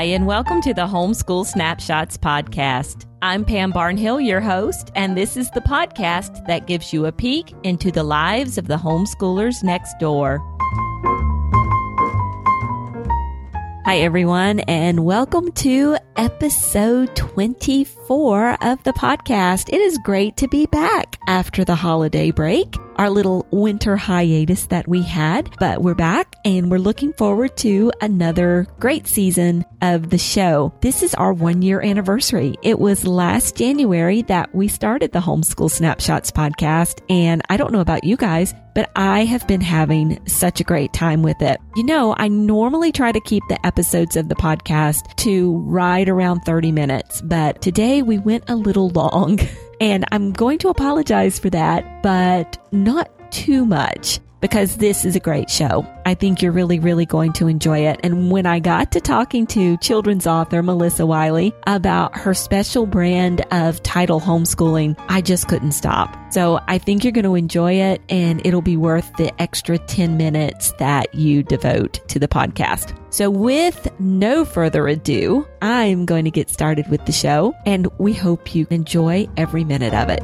Hi, and welcome to the Homeschool Snapshots podcast. I'm Pam Barnhill, your host, and this is the podcast that gives you a peek into the lives of the homeschoolers next door. Hi, everyone, and welcome to episode 24 of the podcast. It is great to be back after the holiday break, our little winter hiatus that we had, but we're back and we're looking forward to another great season of the show. This is our one year anniversary. It was last January that we started the Homeschool Snapshots podcast. And I don't know about you guys, but I have been having such a great time with it. You know, I normally try to keep the episodes of the podcast to right around 30 minutes, but today we went a little long. And I'm going to apologize for that, but not too much because this is a great show. I think you're really, really going to enjoy it. And when I got to talking to children's author Melissa Wiley about her special brand of tidal homeschooling, I just couldn't stop. So I think you're going to enjoy it and it'll be worth the extra 10 minutes that you devote to the podcast. So with no further ado, I'm going to get started with the show and we hope you enjoy every minute of it.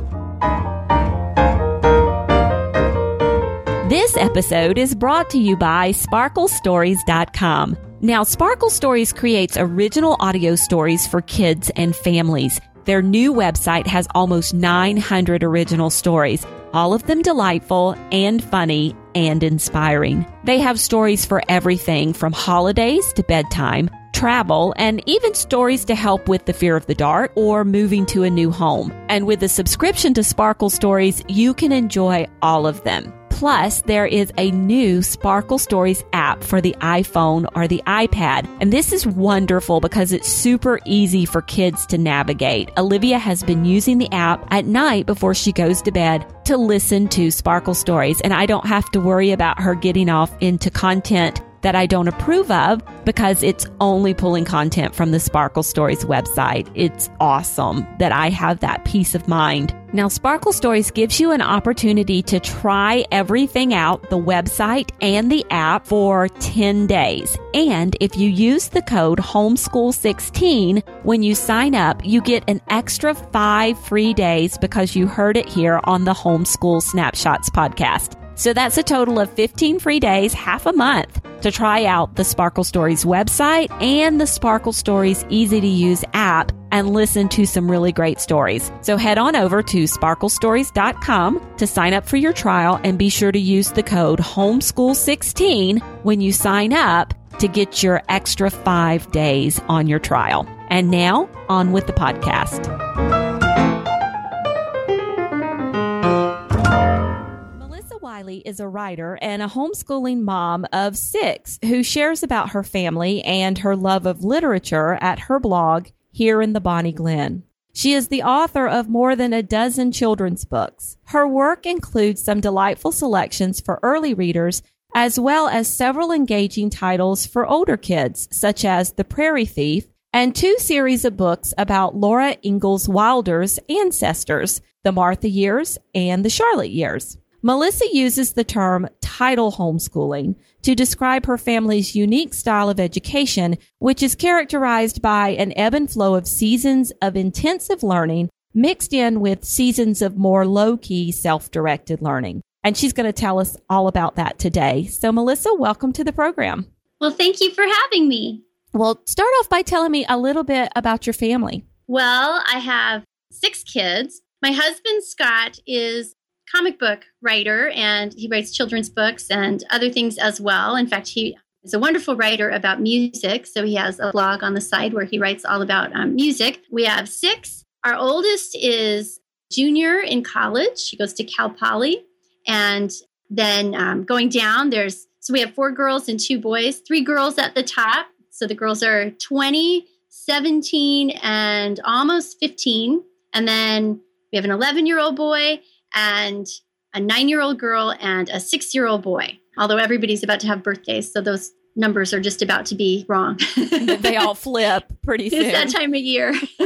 This episode is brought to you by sparklestories.com. Now, Sparkle Stories creates original audio stories for kids and families. Their new website has almost 900 original stories, all of them delightful and funny and inspiring. They have stories for everything from holidays to bedtime, travel, and even stories to help with the fear of the dark or moving to a new home. And with a subscription to Sparkle Stories, you can enjoy all of them. Plus, there is a new Sparkle Stories app for the iPhone or the iPad. And this is wonderful because it's super easy for kids to navigate. Olivia has been using the app at night before she goes to bed to listen to Sparkle Stories. And I don't have to worry about her getting off into content that I don't approve of because it's only pulling content from the Sparkle Stories website. It's awesome that I have that peace of mind. Now, Sparkle Stories gives you an opportunity to try everything out, the website and the app for 10 days. And if you use the code homeschool16 when you sign up, you get an extra five free days because you heard it here on the Homeschool Snapshots podcast. So that's a total of 15 free days, half a month to try out the Sparkle Stories website and the Sparkle Stories easy to use app and listen to some really great stories. So head on over to sparklestories.com to sign up for your trial and be sure to use the code homeschool16 when you sign up to get your extra five days on your trial. And now on with the podcast. Wiley is a writer and a homeschooling mom of six who shares about her family and her love of literature at her blog here in the Bonny Glen. She is the author of more than a dozen children's books. Her work includes some delightful selections for early readers as well as several engaging titles for older kids, such as The Prairie Thief and two series of books about Laura Ingalls Wilder's ancestors, the Martha years and the Charlotte years. Melissa uses the term tidal homeschooling to describe her family's unique style of education, which is characterized by an ebb and flow of seasons of intensive learning mixed in with seasons of more low key self directed learning. And she's going to tell us all about that today. So, Melissa, welcome to the program. Well, thank you for having me. Well, start off by telling me a little bit about your family. Well, I have six kids. My husband, Scott, is comic book writer and he writes children's books and other things as well. In fact, he is a wonderful writer about music. So he has a blog on the side where he writes all about um, music. We have six. Our oldest is junior in college. She goes to Cal Poly. And then um, going down, there's so we have four girls and two boys, three girls at the top. So the girls are 20, 17, and almost 15. And then we have an 11 year old boy and a nine year old girl and a six year old boy. Although everybody's about to have birthdays, so those numbers are just about to be wrong. they all flip pretty soon. It's that time of year.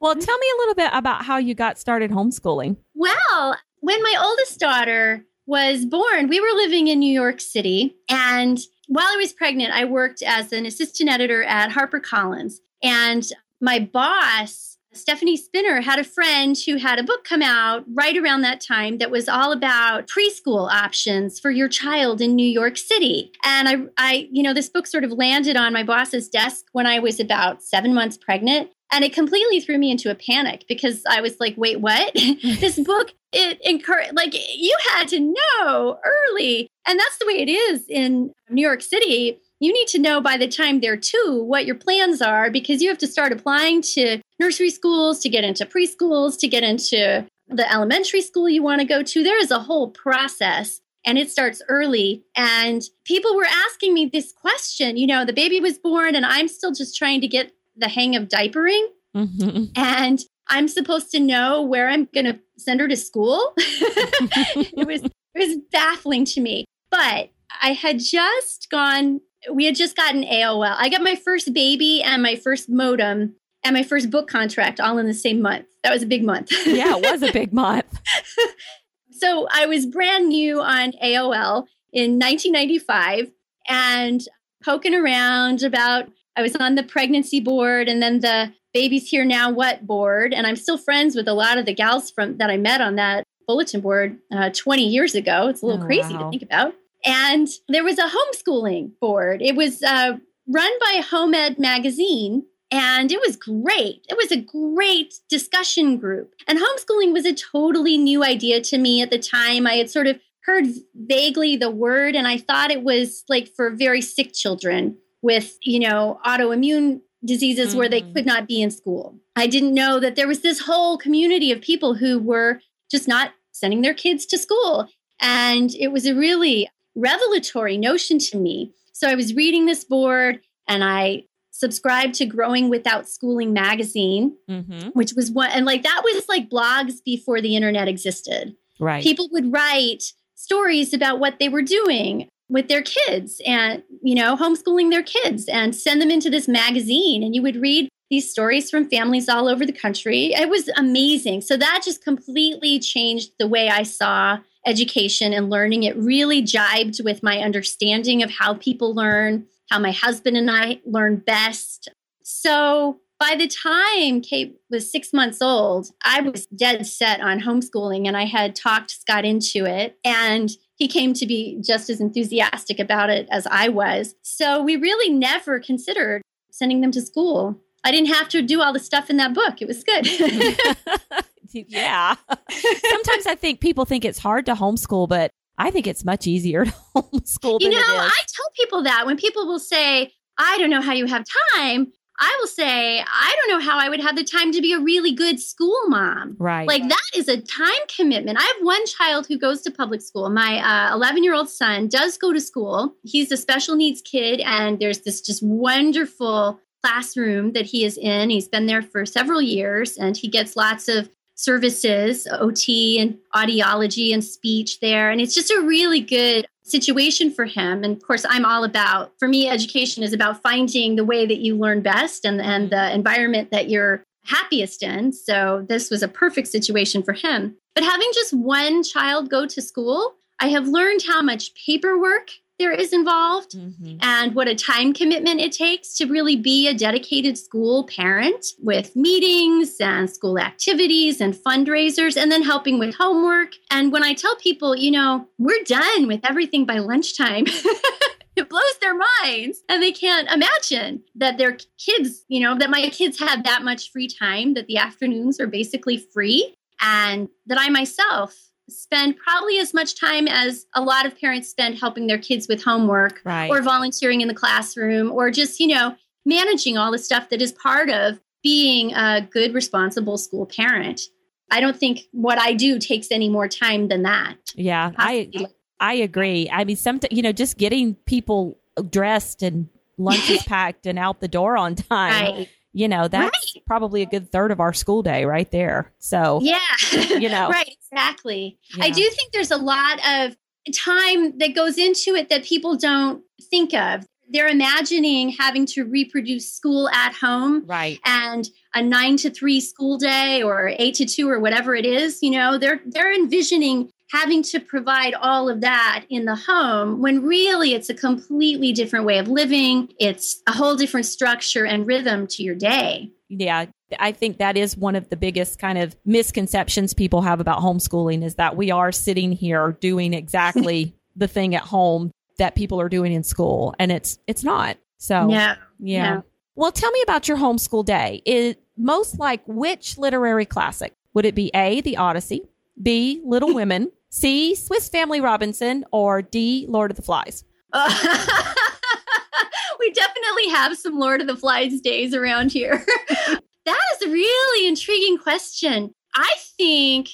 well, tell me a little bit about how you got started homeschooling. Well, when my oldest daughter was born, we were living in New York City and while I was pregnant, I worked as an assistant editor at HarperCollins. And my boss, Stephanie Spinner, had a friend who had a book come out right around that time that was all about preschool options for your child in New York City. And I, I, you know, this book sort of landed on my boss's desk when I was about seven months pregnant. And it completely threw me into a panic because I was like, wait, what? this book, it encouraged, like, you had to know early. And that's the way it is in New York City. You need to know by the time they're two what your plans are because you have to start applying to nursery schools, to get into preschools, to get into the elementary school you want to go to. There is a whole process and it starts early. And people were asking me this question you know, the baby was born and I'm still just trying to get the hang of diapering. Mm-hmm. And I'm supposed to know where I'm going to send her to school. it was it was baffling to me. But I had just gone we had just gotten AOL. I got my first baby and my first modem and my first book contract all in the same month. That was a big month. yeah, it was a big month. so I was brand new on AOL in 1995 and poking around about I was on the pregnancy board and then the babies here now what board and I'm still friends with a lot of the gals from that I met on that bulletin board uh, 20 years ago. It's a little oh, crazy wow. to think about. And there was a homeschooling board. It was uh, run by Home Ed Magazine and it was great. It was a great discussion group. And homeschooling was a totally new idea to me at the time. I had sort of heard vaguely the word and I thought it was like for very sick children with, you know, autoimmune diseases mm-hmm. where they mm. could not be in school. I didn't know that there was this whole community of people who were just not sending their kids to school. And it was a really revelatory notion to me. So I was reading this board and I subscribed to Growing Without Schooling magazine, mm-hmm. which was one, and like that was like blogs before the internet existed. Right. People would write stories about what they were doing with their kids and, you know, homeschooling their kids and send them into this magazine. And you would read these stories from families all over the country. It was amazing. So that just completely changed the way I saw education and learning. It really jibed with my understanding of how people learn, how my husband and I learn best. So by the time Kate was six months old, I was dead set on homeschooling and I had talked Scott into it. And he came to be just as enthusiastic about it as I was. So we really never considered sending them to school. I didn't have to do all the stuff in that book. It was good. yeah. Sometimes I think people think it's hard to homeschool, but I think it's much easier to homeschool. You know, I tell people that when people will say, I don't know how you have time. I will say, I don't know how I would have the time to be a really good school mom. Right. Like that is a time commitment. I have one child who goes to public school. My 11 uh, year old son does go to school. He's a special needs kid, and there's this just wonderful classroom that he is in. He's been there for several years, and he gets lots of services, OT and audiology and speech there. And it's just a really good situation for him. And of course, I'm all about, for me, education is about finding the way that you learn best and, and the environment that you're happiest in. So this was a perfect situation for him. But having just one child go to school, I have learned how much paperwork there is involved mm-hmm. and what a time commitment it takes to really be a dedicated school parent with meetings and school activities and fundraisers and then helping with homework. And when I tell people, you know, we're done with everything by lunchtime. it blows their minds and they can't imagine that their kids, you know, that my kids have that much free time, that the afternoons are basically free, and that I myself spend probably as much time as a lot of parents spend helping their kids with homework right. or volunteering in the classroom or just, you know, managing all the stuff that is part of being a good, responsible school parent. I don't think what I do takes any more time than that. Yeah, Possibly. I I agree. I mean, some you know, just getting people dressed and lunches packed and out the door on time. Right you know that's right. probably a good third of our school day right there. So yeah. you know. Right exactly. Yeah. i do think there's a lot of time that goes into it that people don't think of. They're imagining having to reproduce school at home right. and a 9 to 3 school day or 8 to 2 or whatever it is you know they're they're envisioning having to provide all of that in the home when really it's a completely different way of living. It's a whole different structure and rhythm to your day. Yeah, I think that is one of the biggest kind of misconceptions people have about homeschooling is that we are sitting here doing exactly the thing at home that people are doing in school and it's it's not. So yeah. Yeah. Well, tell me about your homeschool day. Is most like which literary classic? Would it be A, The Odyssey, B, Little Women, C, Swiss Family Robinson, or D, Lord of the Flies? We definitely have some Lord of the Flies days around here. that is a really intriguing question. I think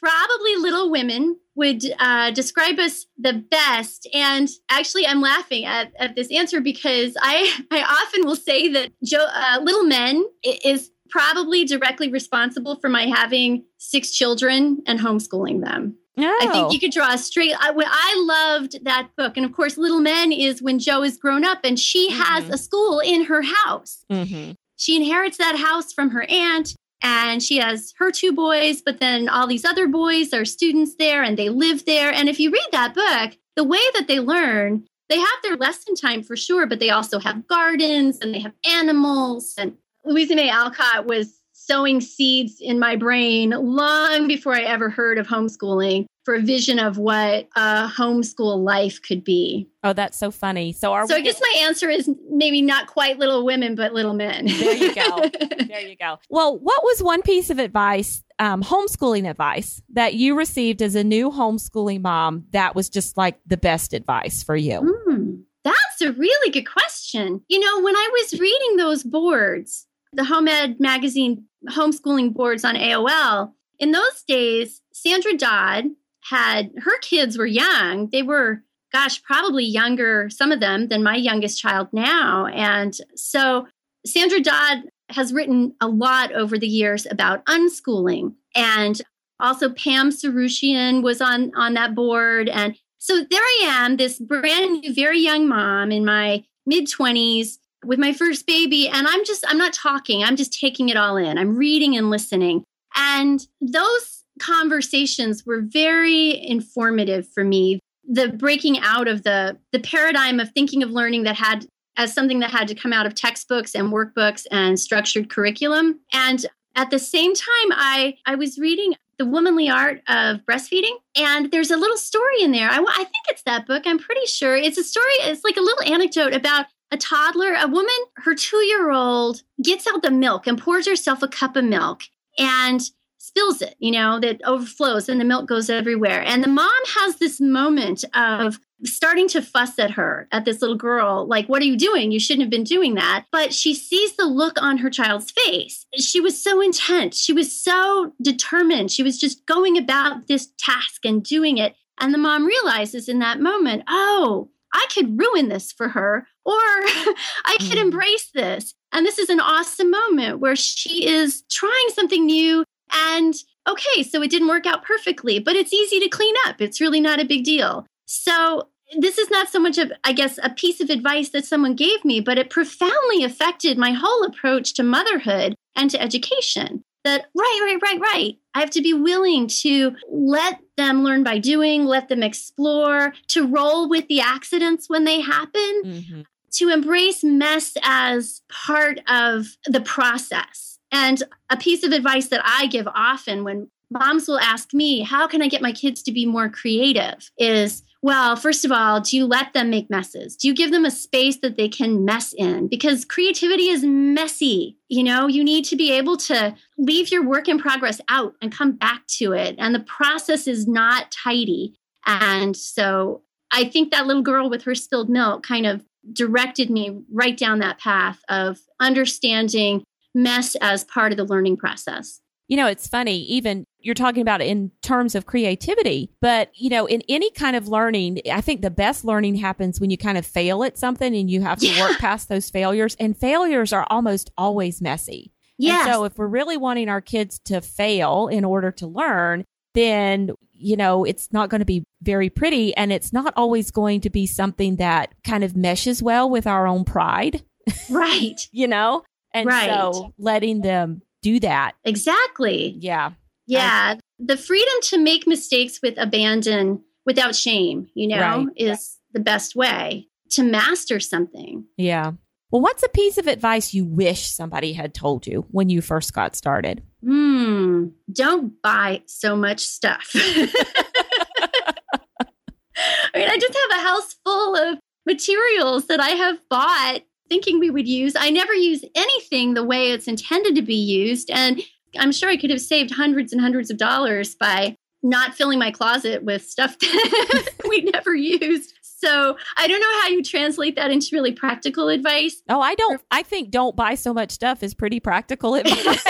probably Little Women would uh, describe us the best. And actually, I'm laughing at, at this answer because I, I often will say that Jo, uh, Little Men is probably directly responsible for my having six children and homeschooling them. Oh. I think you could draw a straight. I, I loved that book, and of course, Little Men is when Jo is grown up and she mm-hmm. has a school in her house. Mm-hmm. She inherits that house from her aunt, and she has her two boys, but then all these other boys are students there, and they live there. And if you read that book, the way that they learn, they have their lesson time for sure, but they also have gardens and they have animals. And Louisa May Alcott was sowing seeds in my brain long before I ever heard of homeschooling for a vision of what a homeschool life could be. Oh, that's so funny. So are So we- I guess my answer is maybe not quite little women, but little men. there you go. there you go. Well, what was one piece of advice, um, homeschooling advice that you received as a new homeschooling mom that was just like the best advice for you? Mm, that's a really good question. You know, when I was reading those boards, the Home Ed magazine homeschooling boards on AOL, in those days, Sandra Dodd had her kids were young. They were, gosh, probably younger, some of them, than my youngest child now. And so Sandra Dodd has written a lot over the years about unschooling. And also Pam Sorooshian was on, on that board. And so there I am, this brand new, very young mom in my mid 20s with my first baby and i'm just i'm not talking i'm just taking it all in. I'm reading and listening. And those conversations were very informative for me. The breaking out of the the paradigm of thinking of learning that had as something that had to come out of textbooks and workbooks and structured curriculum. And at the same time i i was reading the womanly art of breastfeeding and there's a little story in there. I, I think it's that book i'm pretty sure. It's a story it's like a little anecdote about a toddler, a woman, her two year old gets out the milk and pours herself a cup of milk and spills it, you know, that overflows and the milk goes everywhere. And the mom has this moment of starting to fuss at her, at this little girl, like, what are you doing? You shouldn't have been doing that. But she sees the look on her child's face. She was so intent. She was so determined. She was just going about this task and doing it. And the mom realizes in that moment, oh, I could ruin this for her or I could mm. embrace this. And this is an awesome moment where she is trying something new and okay, so it didn't work out perfectly, but it's easy to clean up. It's really not a big deal. So this is not so much of, I guess, a piece of advice that someone gave me, but it profoundly affected my whole approach to motherhood and to education that right, right, right, right. I have to be willing to let them learn by doing, let them explore, to roll with the accidents when they happen, mm-hmm. To embrace mess as part of the process. And a piece of advice that I give often when moms will ask me, How can I get my kids to be more creative? is well, first of all, do you let them make messes? Do you give them a space that they can mess in? Because creativity is messy. You know, you need to be able to leave your work in progress out and come back to it. And the process is not tidy. And so I think that little girl with her spilled milk kind of directed me right down that path of understanding mess as part of the learning process. You know, it's funny, even you're talking about in terms of creativity, but you know, in any kind of learning, I think the best learning happens when you kind of fail at something and you have to yeah. work past those failures. And failures are almost always messy. Yeah. So if we're really wanting our kids to fail in order to learn, then, you know, it's not going to be very pretty and it's not always going to be something that kind of meshes well with our own pride. Right. you know? And right. so letting them do that. Exactly. Yeah. Yeah. the freedom to make mistakes with abandon without shame, you know, Right. is the best way to master something. Yeah. Well, what's a piece of advice you wish somebody had told you when you first got started? Hmm, don't buy so much stuff. I mean, I just have a house full of materials that I have bought thinking we would use. I never use anything the way it's intended to be used. And I'm sure I could have saved hundreds and hundreds of dollars by not filling my closet with stuff that we never used. So I don't know how you translate that into really practical advice. Oh, I don't. I think don't buy so much stuff is pretty practical advice.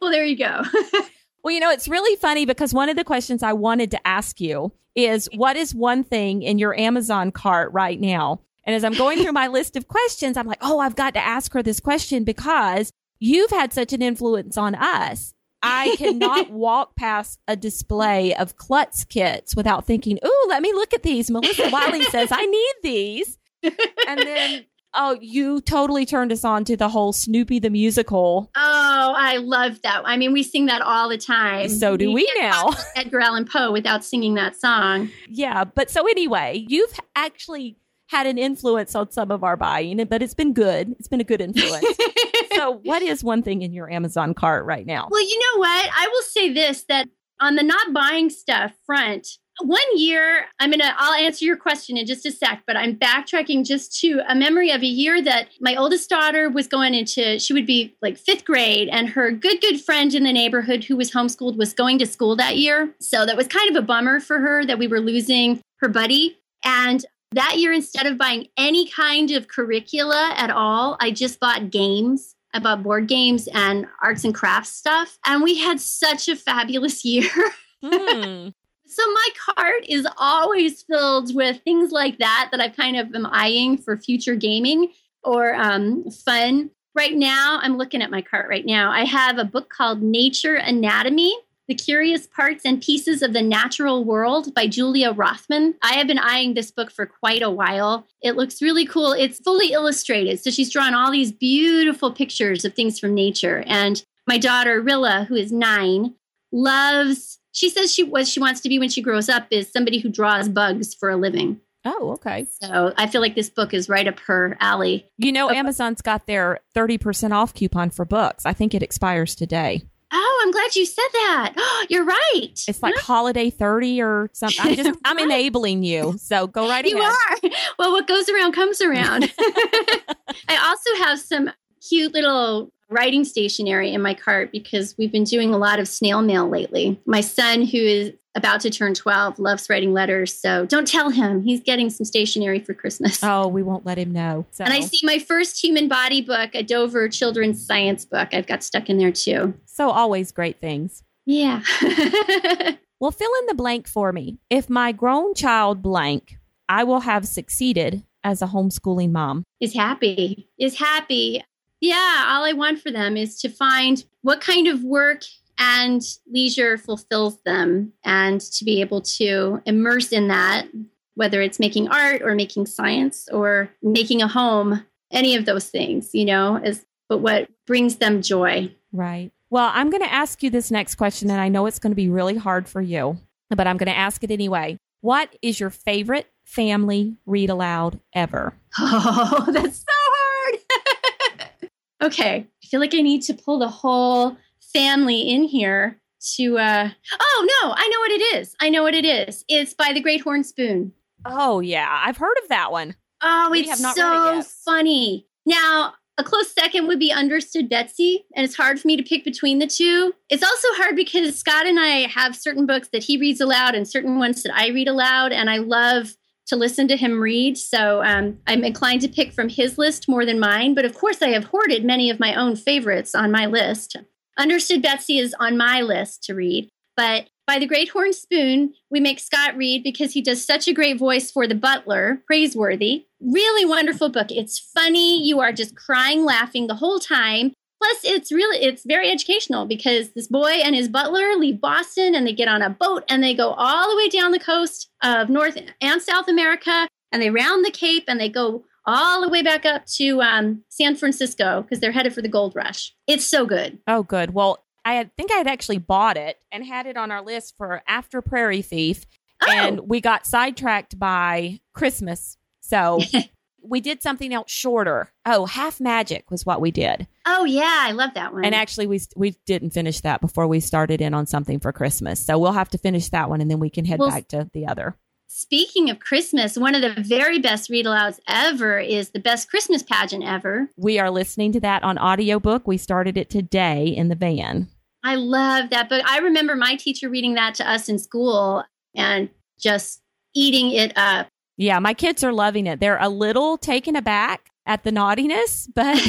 well, there you go. well, you know, it's really funny because one of the questions I wanted to ask you is what is one thing in your Amazon cart right now? And as I'm going through my list of questions, I'm like, oh, I've got to ask her this question because you've had such an influence on us. I cannot walk past a display of Klutz kits without thinking, ooh, let me look at these. Melissa Wiley says I need these. And then, oh, you totally turned us on to the whole Snoopy the musical. Oh, I love that. I mean, we sing that all the time. So do we can't now. Edgar Allan Poe without singing that song. Yeah. But so anyway, you've actually had an influence on some of our buying, but it's been good. It's been a good influence. so, what is one thing in your Amazon cart right now? Well, you know what? I will say this that on the not buying stuff front, one year, I'm going to, I'll answer your question in just a sec, but I'm backtracking just to a memory of a year that my oldest daughter was going into, she would be like fifth grade, and her good, good friend in the neighborhood who was homeschooled was going to school that year. So that was kind of a bummer for her that we were losing her buddy. And that year, instead of buying any kind of curricula at all, I just bought games. I bought board games and arts and crafts stuff. And we had such a fabulous year. Hmm. so my cart is always filled with things like that that I kind of am eyeing for future gaming or um, fun. Right now, I'm looking at my cart right now. I have a book called Nature Anatomy The Curious Parts and Pieces of the Natural World by Julia Rothman. I have been eyeing this book for quite a while. It looks really cool. It's fully illustrated. So she's drawn all these beautiful pictures of things from nature. And my daughter, Rilla, who is nine, loves, she says she what she wants to be when she grows up is somebody who draws bugs for a living. Oh, okay. So I feel like this book is right up her alley. You know, Amazon's got their 30% off coupon for books. I think it expires today. Oh, I'm glad you said that. You're right. It's like holiday 30 or something. I'm just, I'm enabling you. So go right You ahead. You are. Well, what goes around comes around. I also have some cute little writing stationery in my cart because we've been doing a lot of snail mail lately. My son, who is about to turn 12, loves writing letters. So don't tell him he's getting some stationery for Christmas. Oh, we won't let him know. So. And I see my first human body book, a Dover children's science book. I've got stuck in there too. so always great things. Yeah. Well, fill in the blank for me. If my grown child blank, I will have succeeded as a homeschooling mom. is happy, is happy. Yeah, all I want for them is to find what kind of work and leisure fulfills them and to be able to immerse in that, whether it's making art or making science or making a home, any of those things, you know, is but what brings them joy. Right. Well, I'm going to ask you this next question, and I know it's going to be really hard for you, but I'm going to ask it anyway. What is your favorite family read aloud ever? Oh, that's so hard. okay. I feel like I need to pull the whole family in here to uh oh no, I know what it is. I know what it is. It's by the Great Horn Spoon. Oh, yeah. I've heard of that one. Oh, We it's read it so funny. Now, a close second would be Understood Betsy, and it's hard for me to pick between the two. It's also hard because Scott and I have certain books that he reads aloud and certain ones that I read aloud, and I love to listen to him read. So um, I'm inclined to pick from his list more than mine. But of course, I have hoarded many of my own favorites on my list. Understood Betsy is on my list to read, but by the Great Horn Spoon, we make Scott read because he does such a great voice for the butler, praiseworthy. Really wonderful book. It's funny. You are just crying, laughing the whole time. Plus, it's really it's very educational because this boy and his butler leave Boston and they get on a boat and they go all the way down the coast of North and South America and they round the Cape and they go all the way back up to um, San Francisco because they're headed for the gold rush. It's so good. Oh, good. Well, I had, think I had actually bought it and had it on our list for after Prairie Thief, Oh. and we got sidetracked by Christmas. So we did something else shorter. Oh, Half Magic was what we did, Oh yeah, I love that one. and actually we we didn't finish that before we started in on something for Christmas. So we'll have to finish that one, and then we can head Well, back to the other. Speaking of Christmas, one of the very best read alouds ever is the best Christmas pageant ever. We are listening to that on audiobook. We started it today in the van. I love that book. I remember my teacher reading that to us in school and just eating it up. Yeah, my kids are loving it. They're a little taken aback at the naughtiness, but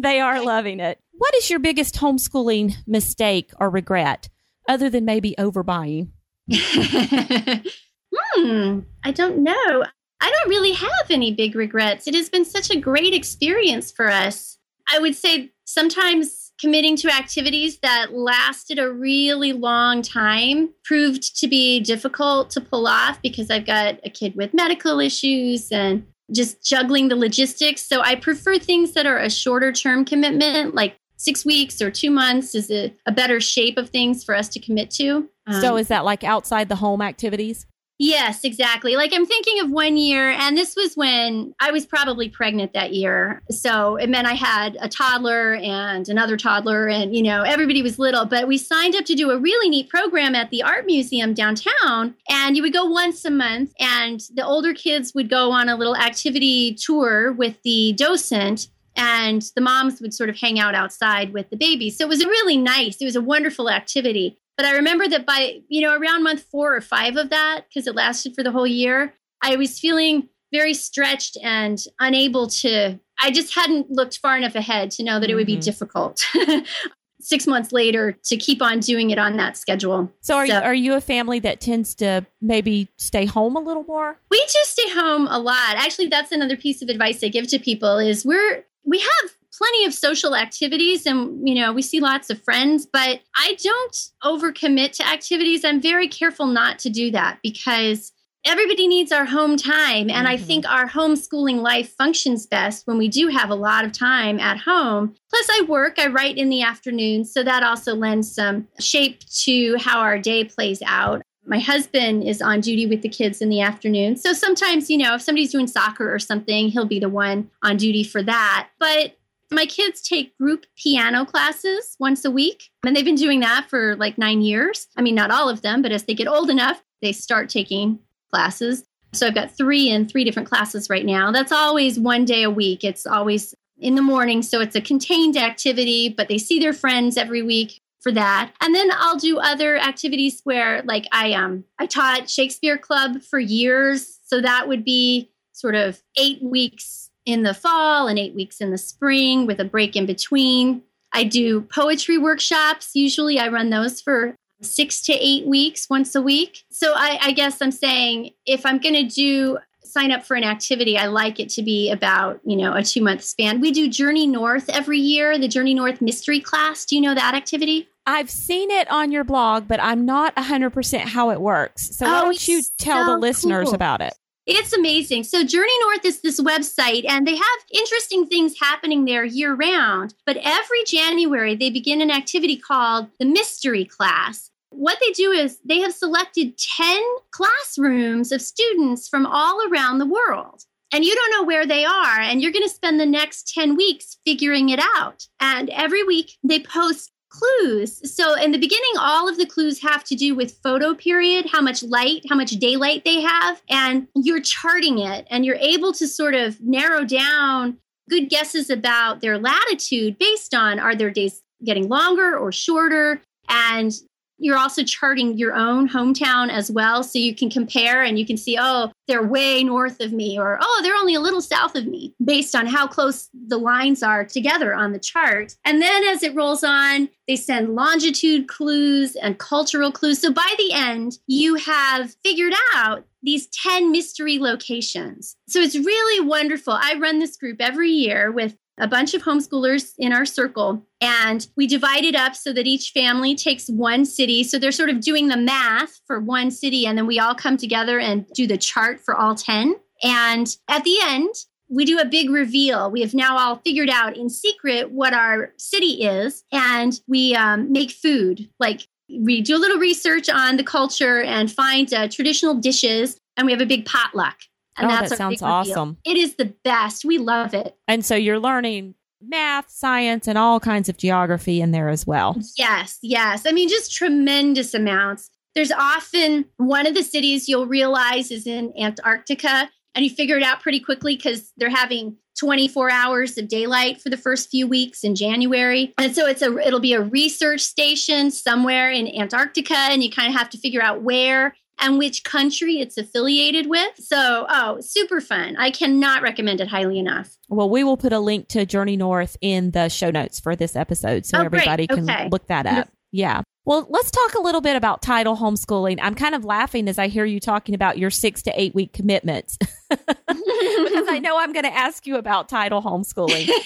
they are loving it. What is your biggest homeschooling mistake or regret, other than maybe overbuying? Hmm, I don't know. I don't really have any big regrets. It has been such a great experience for us. I would say sometimes committing to activities that lasted a really long time proved to be difficult to pull off because I've got a kid with medical issues and just juggling the logistics. So I prefer things that are a shorter term commitment, like six weeks or two months is a, a better shape of things for us to commit to. so Um, is that like outside the home activities? Yes, exactly. Like I'm thinking of one year, and this was when I was probably pregnant that year. So it meant I had a toddler and another toddler, and you know, everybody was little. But we signed up to do a really neat program at the art museum downtown. And you would go once a month, and the older kids would go on a little activity tour with the docent. And the moms would sort of hang out outside with the babies. So it was really nice. It was a wonderful activity. But I remember that by, you know, around month four or five of that, because it lasted for the whole year, I was feeling very stretched and unable to, I just hadn't looked far enough ahead to know that it would be Mhm. difficult six months later to keep on doing it on that schedule. So are, So- are you a family that tends to maybe stay home a little more? We do stay home a lot. Actually, that's another piece of advice I give to people is we're we have plenty of social activities and you know, we see lots of friends, but I don't overcommit to activities. I'm very careful not to do that because everybody needs our home time and I Mhm. think our homeschooling life functions best when we do have a lot of time at home. Plus I work, I write in the afternoon, so that also lends some shape to how our day plays out my husband is on duty with the kids in the afternoon. So sometimes, you know, if somebody's doing soccer or something, he'll be the one on duty for that. But my kids take group piano classes once a week, and they've been doing that for like nine years. I mean, not all of them, but as they get old enough, they start taking classes. So I've got three in three different classes right now. That's always one day a week. It's always in the morning. So it's a contained activity, but they see their friends every week for that. And then I'll do other activities where like I um I taught Shakespeare Club for years. So that would be sort of 8 weeks in the fall and 8 weeks in the spring with a break in between. I do poetry workshops. Usually I run those for six to eight weeks once a week. So I, I guess I'm saying if I'm going to do sign up for an activity, I like it to be about, you know, a two month span. We do Journey North every year, the Journey North mystery class. Do you know that activity? I've seen it on your blog, but I'm not 100% how it works. So why Oh, don't you tell the listeners cool. about it? It's amazing. So Journey North is this website and they have interesting things happening there year round. But every January they begin an activity called the mystery class. What they do is they have selected 10 classrooms of students from all around the world. And you don't know where they are and you're going to spend the next 10 weeks figuring it out. And every week they post clues. So in the beginning, all of the clues have to do with photo period, how much light, how much daylight they have, and you're charting it and you're able to sort of narrow down good guesses about their latitude based on are their days getting longer or shorter and you're also charting your own hometown as well so you can compare and you can see oh they're way north of me or oh they're only a little south of me based on how close the lines are together on the chart. And then as it rolls on they send longitude clues and cultural clues. So by the end you have figured out these 10 mystery locations. So it's really wonderful. I run this group every year with a bunch of homeschoolers in our circle and we divide it up so that each family takes one city so they're sort of doing the math for one city and then we all come together and do the chart for all 10 and at the end we do a big reveal. We have now all figured out in secret what our city is, and we um, make food. Like we do a little research on the culture and find uh, traditional dishes, and we have a big potluck. And oh, that's that sounds awesome. It is the best. We love it. And so you're learning math, science, and all kinds of geography in there as well. Yes, yes. I mean, just tremendous amounts. There's often one of the cities you'll realize is in Antarctica, and you figure it out pretty quickly because they're having 24 hours of daylight for the first few weeks in January. And so it's a it'll be a research station somewhere in Antarctica and you kind of have to figure out where and which country it's affiliated with. So, oh, super fun. I cannot recommend it highly enough. Well, we will put a link to Journey North in the show notes for this episode so Oh, great. everybody can Okay. look that up. Yeah. Well, let's talk a little bit about tidal homeschooling. I'm kind of laughing as I hear you talking about your six to eight week commitments because I know I'm going to ask you about tidal homeschooling.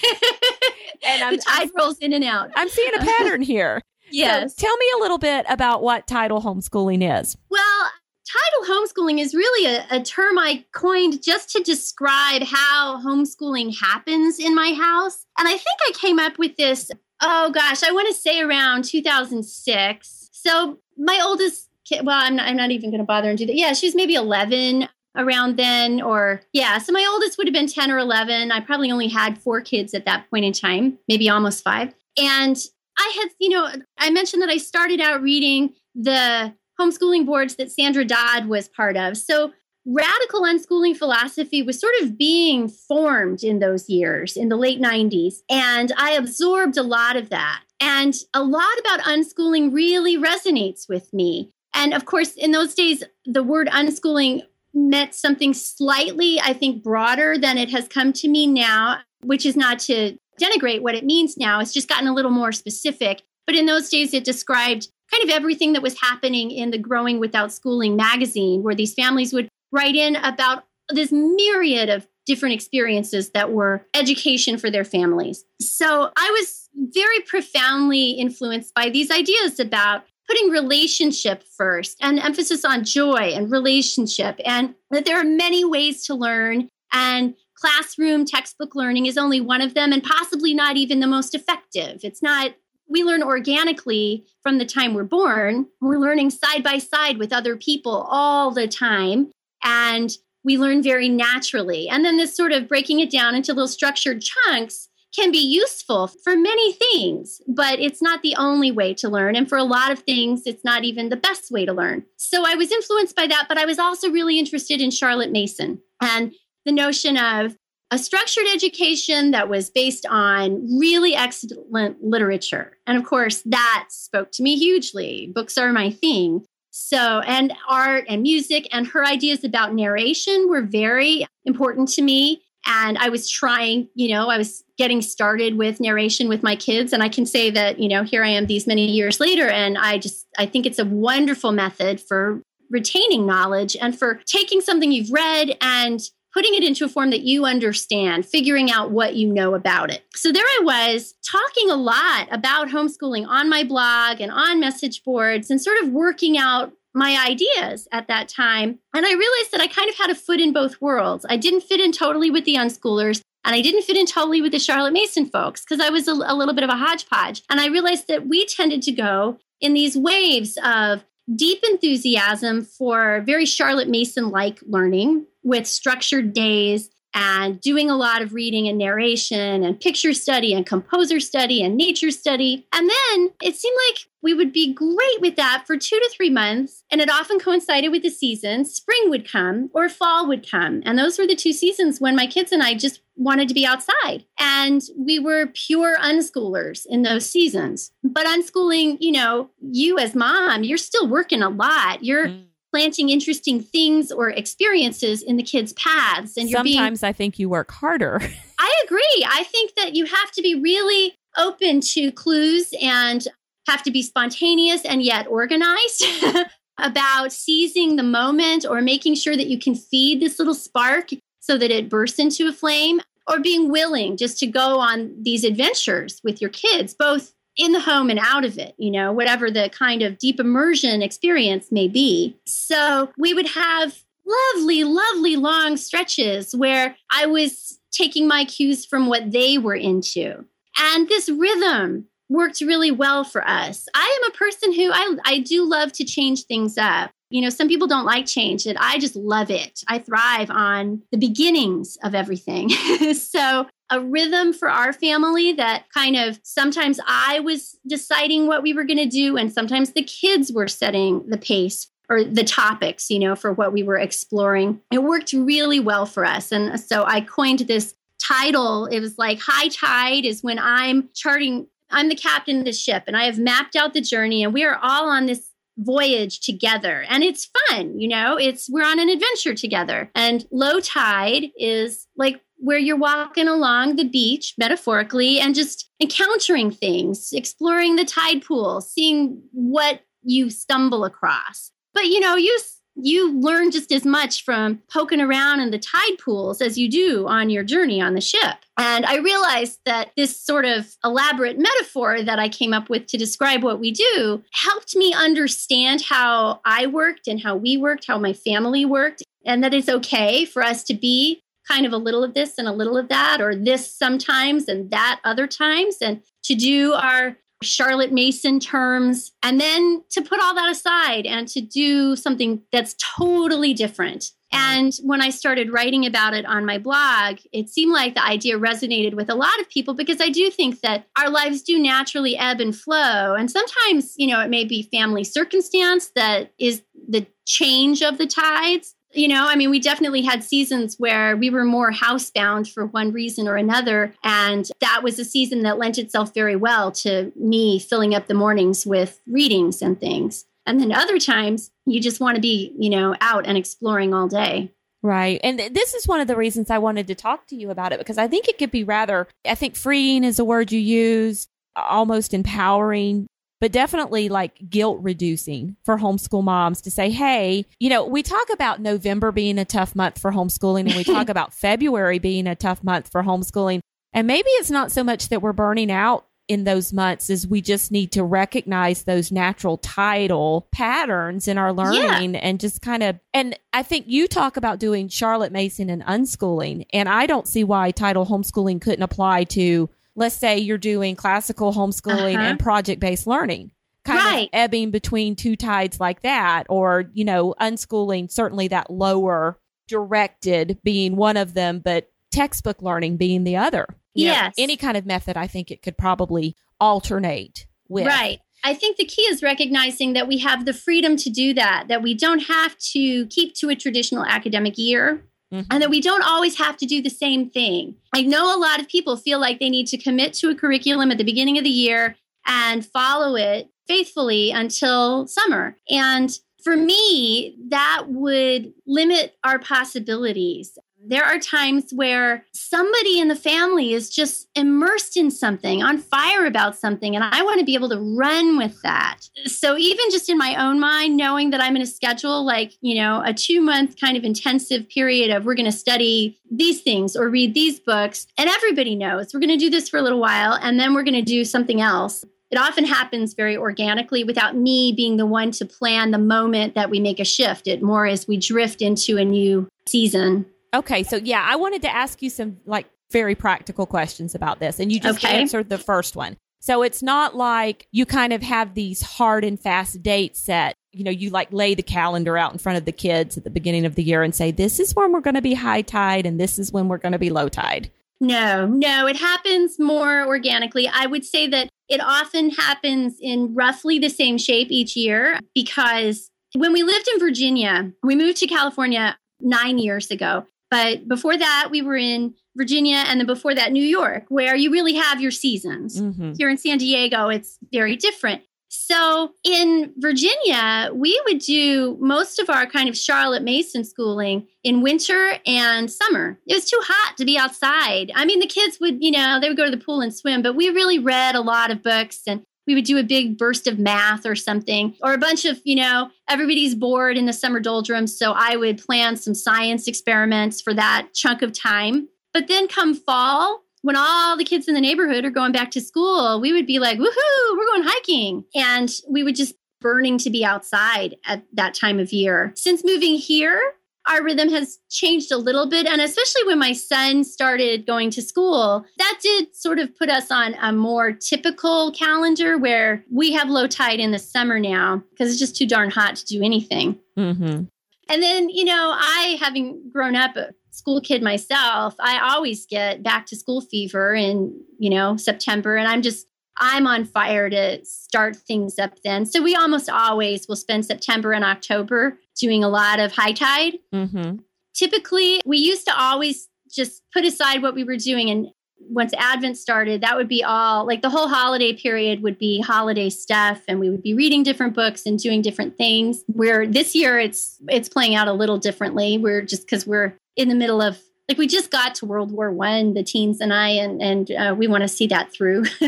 And I'm- the tide rolls in and out. I'm seeing a pattern here. Yes. So tell me a little bit about what tidal homeschooling is. Well, tidal homeschooling is really a, a term I coined just to describe how homeschooling happens in my house. And I think I came up with this, oh gosh, I want to say around 2006. So my oldest kid, well, I'm not, I'm not even going to bother and do that. Yeah, she was maybe 11 around then, or yeah. So my oldest would have been 10 or 11. I probably only had four kids at that point in time, maybe almost five. And I had, you know, I mentioned that I started out reading the homeschooling boards that Sandra Dodd was part of. So radical unschooling philosophy was sort of being formed in those years in the late 90s. And I absorbed a lot of that. And a lot about unschooling really resonates with me. And of course, in those days, the word unschooling meant something slightly, I think, broader than it has come to me now, which is not to denigrate what it means now. It's just gotten a little more specific. But in those days, it described kind of everything that was happening in the Growing Without Schooling magazine, where these families would write in about this myriad of different experiences that were education for their families. So I was very profoundly influenced by these ideas about putting relationship first and emphasis on joy and relationship, and that there are many ways to learn. And classroom textbook learning is only one of them, and possibly not even the most effective. It's not we learn organically from the time we're born. We're learning side by side with other people all the time. And we learn very naturally. And then this sort of breaking it down into little structured chunks can be useful for many things, but it's not the only way to learn. And for a lot of things, it's not even the best way to learn. So I was influenced by that, but I was also really interested in Charlotte Mason and the notion of a structured education that was based on really excellent literature. And of course, that spoke to me hugely. Books are my thing. So, and art and music, and her ideas about narration were very important to me. And I was trying, you know, I was getting started with narration with my kids. And I can say that, you know, here I am these many years later. And I just, I think it's a wonderful method for retaining knowledge and for taking something you've read and putting it into a form that you understand, figuring out what you know about it. So there I was talking a lot about homeschooling on my blog and on message boards and sort of working out my ideas at that time. And I realized that I kind of had a foot in both worlds. I didn't fit in totally with the unschoolers. And I didn't fit in totally with the Charlotte Mason folks because I was a, a little bit of a hodgepodge. And I realized that we tended to go in these waves of deep enthusiasm for very Charlotte Mason like learning with structured days and doing a lot of reading and narration and picture study and composer study and nature study. And then it seemed like we would be great with that for two to three months. And it often coincided with the season. Spring would come or fall would come. And those were the two seasons when my kids and I just wanted to be outside. And we were pure unschoolers in those seasons. But unschooling, you know, you as mom, you're still working a lot. You're Mm. Planting interesting things or experiences in the kids' paths. And you're being Sometimes I think you work harder. I agree. I think that you have to be really open to clues and have to be spontaneous and yet organized about seizing the moment or making sure that you can feed this little spark so that it bursts into a flame or being willing just to go on these adventures with your kids, both in the home and out of it, you know, whatever the kind of deep immersion experience may be. So we would have lovely, lovely long stretches where I was taking my cues from what they were into. And this rhythm worked really well for us. I am a person who I, I do love to change things up. You know, some people don't like change, and I just love it. I thrive on the beginnings of everything. so, a rhythm for our family that kind of sometimes I was deciding what we were going to do, and sometimes the kids were setting the pace or the topics, you know, for what we were exploring. It worked really well for us. And so I coined this title. It was like high tide is when I'm charting, I'm the captain of the ship and I have mapped out the journey and we are all on this voyage together and it's fun you know it's we're on an adventure together and low tide is like where you're walking along the beach metaphorically and just encountering things exploring the tide pool seeing what you stumble across but you know, you you learn just as much from poking around in the tide pools as you do on your journey on the ship. And I realized that this sort of elaborate metaphor that I came up with to describe what we do helped me understand how I worked and how we worked, how my family worked, and that it's okay for us to be kind of a little of this and a little of that, or this sometimes and that other times, and to do our Charlotte Mason terms, and then to put all that aside and to do something that's totally different. And when I started writing about it on my blog, it seemed like the idea resonated with a lot of people because I do think that our lives do naturally ebb and flow. And sometimes, you know, it may be family circumstance that is the change of the tides. You know, I mean, we definitely had seasons where we were more housebound for one reason or another. And that was a season that lent itself very well to me filling up the mornings with readings and things. And then other times you just want to be, you know, out and exploring all day. Right. And th- this is one of the reasons I wanted to talk to you about it because I think it could be rather, I think freeing is a word you use, almost empowering but definitely like guilt reducing for homeschool moms to say, Hey, you know, we talk about November being a tough month for homeschooling and we talk about February being a tough month for homeschooling. And maybe it's not so much that we're burning out in those months as we just need to recognize those natural tidal patterns in our learning yeah. and just kind of and I think you talk about doing Charlotte Mason and unschooling and I don't see why tidal homeschooling couldn't apply to let's say you're doing classical homeschooling uh-huh. and project based learning kind right. of ebbing between two tides like that or you know unschooling certainly that lower directed being one of them but textbook learning being the other. You yes. know, any kind of method i think it could probably alternate with. Right. I think the key is recognizing that we have the freedom to do that, that we don't have to keep to a traditional academic year, Mm-hmm. And that we don't always have to do the same thing. I know a lot of people feel like they need to commit to a curriculum at the beginning of the year and follow it faithfully until summer. And for me, that would limit our possibilities. There are times where somebody in the family is just immersed in something, on fire about something, and I want to be able to run with that. So, even just in my own mind, knowing that I'm going to schedule like, you know, a two month kind of intensive period of we're going to study these things or read these books, and everybody knows we're going to do this for a little while and then we're going to do something else. It often happens very organically without me being the one to plan the moment that we make a shift. It more as we drift into a new season. Okay, so yeah, I wanted to ask you some like very practical questions about this, and you just okay. answered the first one. So it's not like you kind of have these hard and fast dates set. You know, you like lay the calendar out in front of the kids at the beginning of the year and say, this is when we're going to be high tide and this is when we're going to be low tide. No, no, it happens more organically. I would say that it often happens in roughly the same shape each year because when we lived in Virginia, we moved to California nine years ago. But before that, we were in Virginia and then before that, New York, where you really have your seasons. Mm-hmm. Here in San Diego, it's very different. So in Virginia, we would do most of our kind of Charlotte Mason schooling in winter and summer. It was too hot to be outside. I mean, the kids would, you know, they would go to the pool and swim, but we really read a lot of books and we would do a big burst of math or something, or a bunch of, you know, everybody's bored in the summer doldrums. So I would plan some science experiments for that chunk of time. But then come fall, when all the kids in the neighborhood are going back to school, we would be like, woohoo, we're going hiking. And we would just burning to be outside at that time of year. Since moving here, our rhythm has changed a little bit. And especially when my son started going to school, that did sort of put us on a more typical calendar where we have low tide in the summer now because it's just too darn hot to do anything. Mm-hmm. And then, you know, I, having grown up a school kid myself, I always get back to school fever in, you know, September. And I'm just, I'm on fire to start things up then. So we almost always will spend September and October doing a lot of high tide. Mm-hmm. Typically, we used to always just put aside what we were doing and once Advent started, that would be all like the whole holiday period would be holiday stuff and we would be reading different books and doing different things. Where this year it's it's playing out a little differently. We're just because we're in the middle of like we just got to World War One, the teens and I, and and uh, we want to see that through.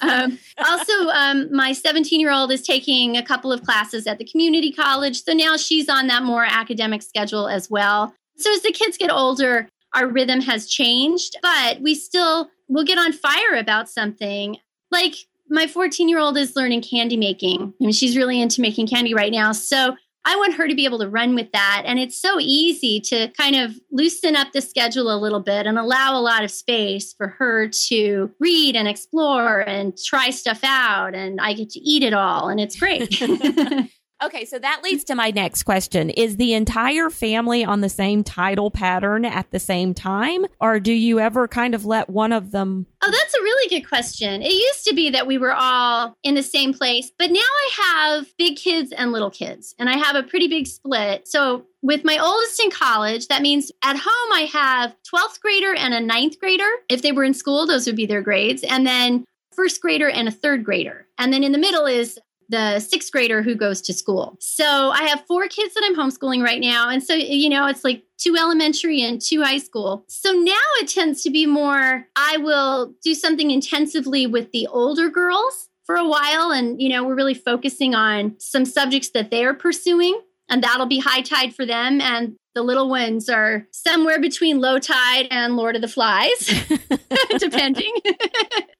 um, also, um, my 17 year old is taking a couple of classes at the community college, so now she's on that more academic schedule as well. So as the kids get older, our rhythm has changed, but we still will get on fire about something. Like my 14 year old is learning candy making. I mean, she's really into making candy right now. So I want her to be able to run with that. And it's so easy to kind of loosen up the schedule a little bit and allow a lot of space for her to read and explore and try stuff out. And I get to eat it all. And it's great. Okay, so that leads to my next question. Is the entire family on the same tidal pattern at the same time? Or do you ever kind of let one of them? Oh, that's a really good question. It used to be that we were all in the same place, but now I have big kids and little kids, and I have a pretty big split. So with my oldest in college, that means at home I have 12th grader and a ninth grader. If they were in school, those would be their grades. And then first grader and a third grader. And then in the middle is the sixth grader who goes to school. So I have four kids that I'm homeschooling right now. And so, you know, it's like two elementary and two high school. So now it tends to be more, I will do something intensively with the older girls for a while. And, you know, we're really focusing on some subjects that they're pursuing. And that'll be high tide for them. And the little ones are somewhere between low tide and Lord of the Flies, depending.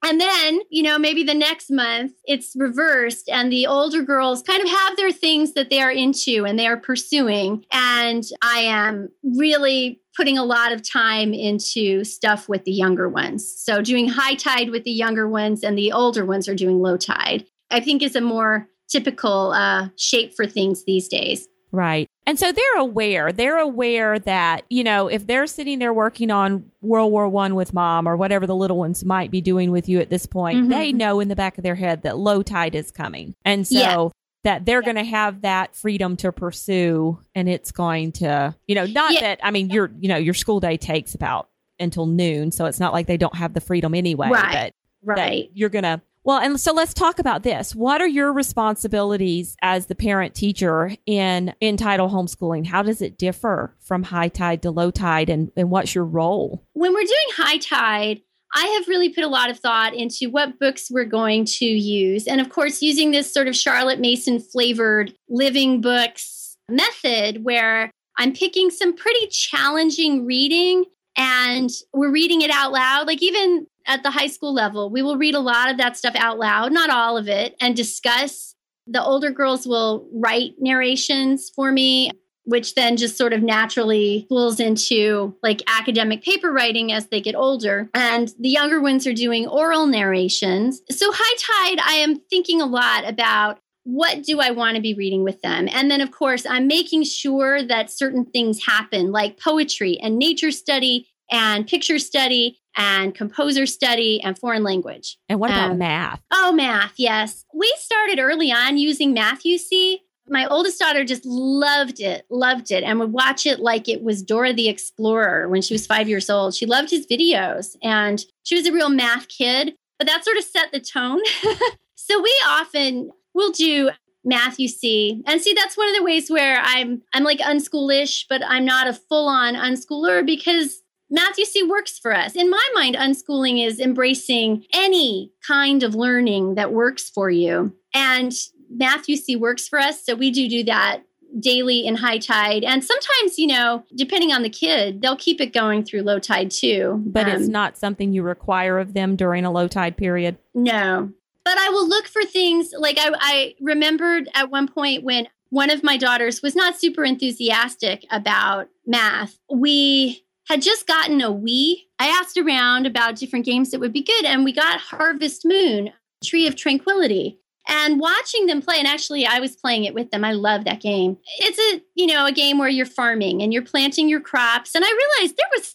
and then, you know, maybe the next month it's reversed and the older girls kind of have their things that they are into and they are pursuing. And I am really putting a lot of time into stuff with the younger ones. So doing high tide with the younger ones and the older ones are doing low tide. I think is a more typical uh, shape for things these days. Right. And so they're aware. They're aware that, you know, if they're sitting there working on World War One with mom or whatever the little ones might be doing with you at this point, mm-hmm. they know in the back of their head that low tide is coming. And so yeah. that they're yeah. going to have that freedom to pursue and it's going to, you know, not yeah. that I mean your you know, your school day takes about until noon, so it's not like they don't have the freedom anyway, right. but right. you're going to well, and so let's talk about this. What are your responsibilities as the parent teacher in in tidal homeschooling? How does it differ from high tide to low tide and, and what's your role? When we're doing high tide, I have really put a lot of thought into what books we're going to use. And of course, using this sort of Charlotte Mason flavored living books method where I'm picking some pretty challenging reading and we're reading it out loud. Like even at the high school level, we will read a lot of that stuff out loud, not all of it, and discuss. The older girls will write narrations for me, which then just sort of naturally pulls into like academic paper writing as they get older. And the younger ones are doing oral narrations. So, high tide, I am thinking a lot about what do I want to be reading with them? And then, of course, I'm making sure that certain things happen, like poetry and nature study and picture study and composer study and foreign language. And what about um, math? Oh, math, yes. We started early on using Math-U-See. My oldest daughter just loved it, loved it, and would watch it like it was Dora the Explorer when she was five years old. She loved his videos and she was a real math kid, but that sort of set the tone. so we often will do Math-U-See. And see, that's one of the ways where I'm I'm like unschoolish, but I'm not a full-on unschooler because Math-U-See works for us. In my mind, unschooling is embracing any kind of learning that works for you. And Math-U-See works for us. So we do do that daily in high tide. And sometimes, you know, depending on the kid, they'll keep it going through low tide too. But um, it's not something you require of them during a low tide period. No. But I will look for things like I, I remembered at one point when one of my daughters was not super enthusiastic about math, we had just gotten a Wii. I asked around about different games that would be good, and we got Harvest Moon, Tree of Tranquility. And watching them play, and actually I was playing it with them. I love that game. It's a, you know, a game where you're farming and you're planting your crops. And I realized there was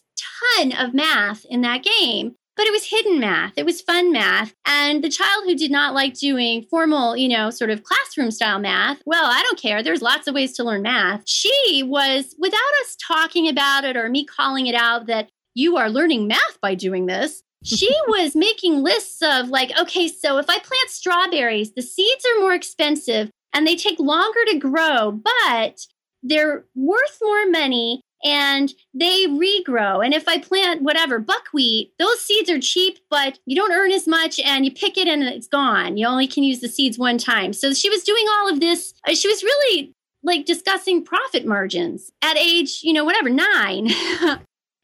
ton of math in that game but it was hidden math. It was fun math. And the child who did not like doing formal, you know, sort of classroom style math, well, I don't care. There's lots of ways to learn math. She was, without us talking about it or me calling it out that you are learning math by doing this, she was making lists of like, okay, so if I plant strawberries, the seeds are more expensive and they take longer to grow, but they're worth more money and they regrow. And if I plant whatever buckwheat, those seeds are cheap, but you don't earn as much and you pick it and it's gone. You only can use the seeds one time. So she was doing all of this. Uh, she was really like discussing profit margins at age, you know, whatever, nine.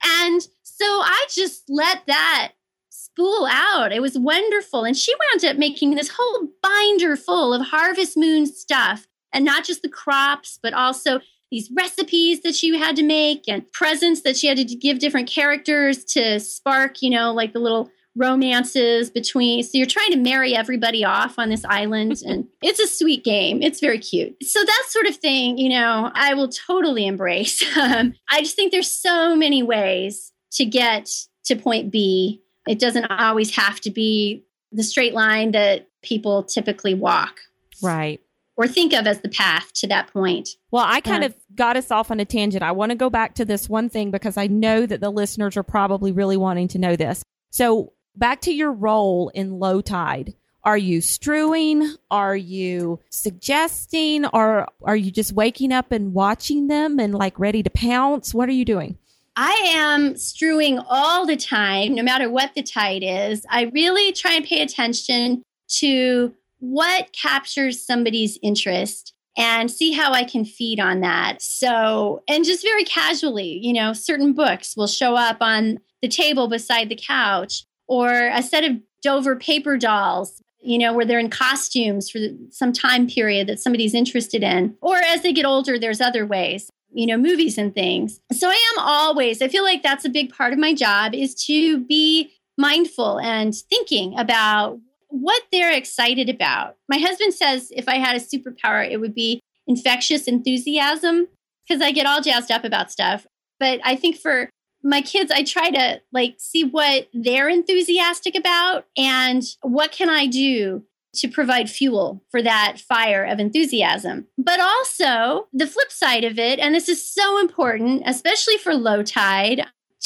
and so I just let that spool out. It was wonderful. And she wound up making this whole binder full of Harvest Moon stuff and not just the crops, but also these recipes that she had to make and presents that she had to give different characters to spark, you know, like the little romances between. So you're trying to marry everybody off on this island. And it's a sweet game. It's very cute. So that sort of thing, you know, I will totally embrace. Um, I just think there's so many ways to get to point B. It doesn't always have to be the straight line that people typically walk. Right or think of as the path to that point. Well, I kind um, of got us off on a tangent. I want to go back to this one thing because I know that the listeners are probably really wanting to know this. So, back to your role in low tide. Are you strewing? Are you suggesting? Or are you just waking up and watching them and like ready to pounce? What are you doing? I am strewing all the time, no matter what the tide is. I really try and pay attention to what captures somebody's interest and see how I can feed on that. So, and just very casually, you know, certain books will show up on the table beside the couch or a set of Dover paper dolls, you know, where they're in costumes for some time period that somebody's interested in. Or as they get older, there's other ways you know movies and things so i am always i feel like that's a big part of my job is to be mindful and thinking about what they're excited about. My husband says if I had a superpower, it would be infectious enthusiasm because I get all jazzed up about stuff. But I think for my kids, I try to like see what they're enthusiastic about and what can I do to provide fuel for that fire of enthusiasm. But also the flip side of it, and this is so important, especially for low tide,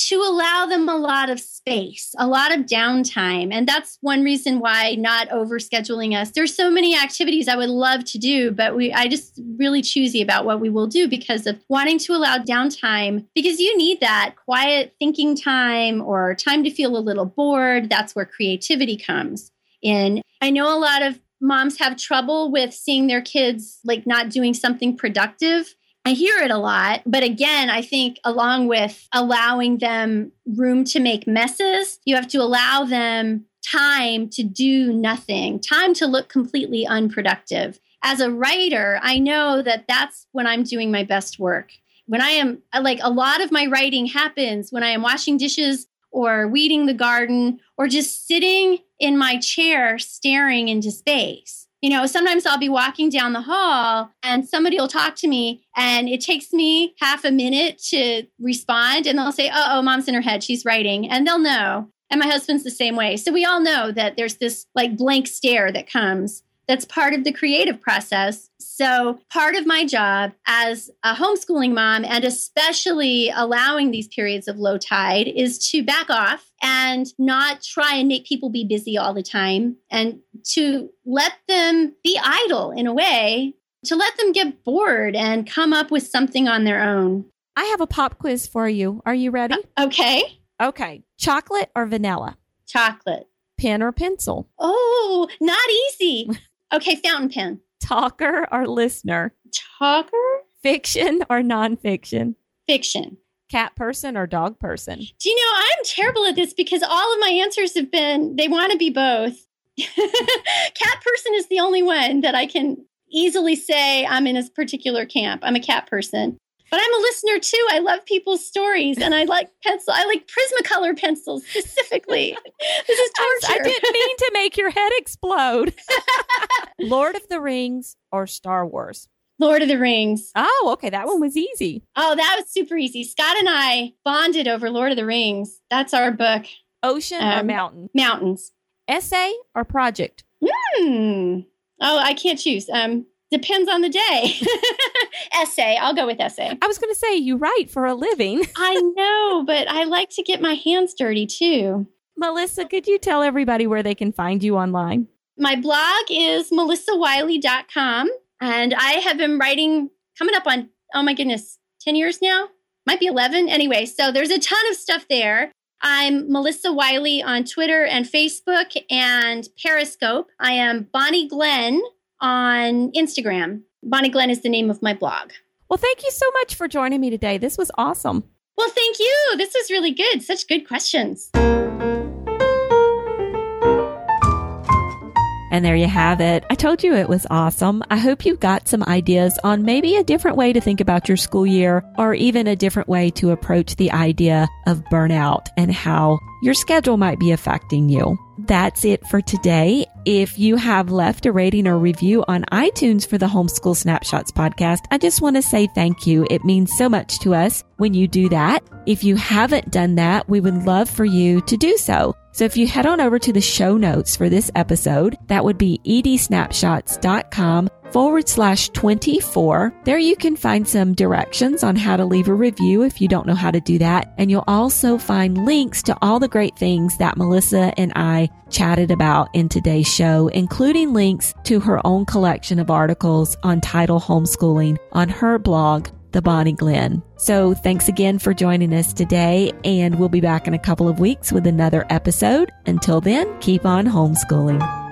to allow them a lot of space, a lot of downtime. And that's one reason why not overscheduling us. There's so many activities I would love to do, but we I just really choosy about what we will do because of wanting to allow downtime because you need that quiet thinking time or time to feel a little bored. That's where creativity comes in. I know a lot of moms have trouble with seeing their kids like not doing something productive I hear it a lot. But again, I think along with allowing them room to make messes, you have to allow them time to do nothing, time to look completely unproductive. As a writer, I know that that's when I'm doing my best work. When I am like a lot of my writing happens when I am washing dishes or weeding the garden or just sitting in my chair staring into space you know, sometimes I'll be walking down the hall and somebody will talk to me and it takes me half a minute to respond and they'll say, oh, oh, mom's in her head. She's writing. And they'll know. And my husband's the same way. So we all know that there's this like blank stare that comes that's part of the creative process. So, part of my job as a homeschooling mom, and especially allowing these periods of low tide, is to back off and not try and make people be busy all the time and to let them be idle in a way, to let them get bored and come up with something on their own. I have a pop quiz for you. Are you ready? Uh, okay. Okay. Chocolate or vanilla? Chocolate. Pen or pencil? Oh, not easy. Okay, fountain pen. Talker or listener? Talker? Fiction or nonfiction? Fiction. Cat person or dog person? Do you know, I'm terrible at this because all of my answers have been they want to be both. Cat person is the only one that I can easily say I'm in a particular camp. I'm a cat person. But I'm a listener too. I love people's stories and I like pencil. I like Prismacolor pencils specifically. this is torture. I didn't mean to make your head explode. Lord of the Rings or Star Wars? Lord of the Rings. Oh, okay. That one was easy. Oh, that was super easy. Scott and I bonded over Lord of the Rings. That's our book. Ocean um, or mountain? Mountains. Essay or project? Hmm. Oh, I can't choose. Um, depends on the day. essay. I'll go with essay. I was going to say you write for a living. I know, but I like to get my hands dirty too. Melissa, could you tell everybody where they can find you online? My blog is melissawiley.com. And I have been writing coming up on, oh my goodness, 10 years now? Might be 11. Anyway, so there's a ton of stuff there. I'm Melissa Wiley on Twitter and Facebook and Periscope. I am Bonny Glen on Instagram. Bonny Glen is the name of my blog. Well, thank you so much for joining me today. This was awesome. Well, thank you. This was really good. Such good questions. And there you have it. I told you it was awesome. I hope you got some ideas on maybe a different way to think about your school year or even a different way to approach the idea of burnout and how your schedule might be affecting you. That's it for today. If you have left a rating or review on iTunes for the Homeschool Snapshots podcast, I just want to say thank you. It means so much to us when you do that. If you haven't done that, we would love for you to do so. So if you head on over to the show notes for this episode, that would be edsnapshots.com forward slash 24. There you can find some directions on how to leave a review if you don't know how to do that. And you'll also find links to all the great things that Melissa and I chatted about in today's show, including links to her own collection of articles on tidal homeschooling on her blog, the Bonny Glen. So thanks again for joining us today, and we'll be back in a couple of weeks with another episode. Until then, keep on homeschooling.